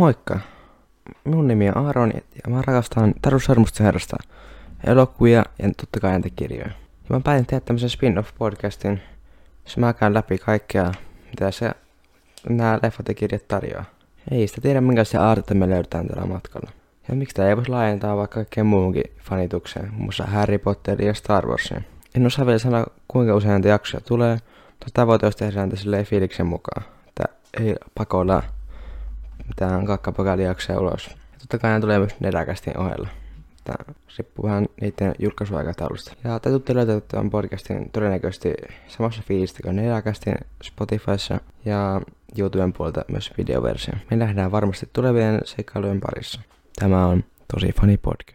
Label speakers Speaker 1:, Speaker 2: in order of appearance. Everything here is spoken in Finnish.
Speaker 1: Moikka! Minun nimi on Aaron ja mä rakastan Taru Sarmusta herrasta, elokuvia ja totta kai ääntäkirjoja. Ja mä päätin tehdä tämmöisen spin-off-podcastin, jossa mä käyn läpi kaikkea, mitä se nämä leffat ja kirjat tarjoaa. Ei sitä tiedä, minkälaisia aarteita me löydetään tällä matkalla. Ja miksi tämä ei voisi laajentaa vaikka kaikkeen muuhunkin fanitukseen, muun muassa Harry Potterin ja Star Warsiin. En osaa vielä sanoa, kuinka usein näitä jaksoja tulee, mutta tavoite olisi tehdä näitä silleen fiiliksen mukaan. Että ei pakolla mitään kakkapokalijaksoja ulos. Ja totta kai nämä tulee myös neräkästin ohella. Tämä riippuu vähän niiden julkaisuaikataulusta. Ja te tutte löytää tämän podcastin todennäköisesti samassa fiilistä kuin neräkästin Spotifyssa ja YouTuben puolelta myös videoversio. Me nähdään varmasti tulevien seikkailujen parissa. Tämä on tosi funny podcast.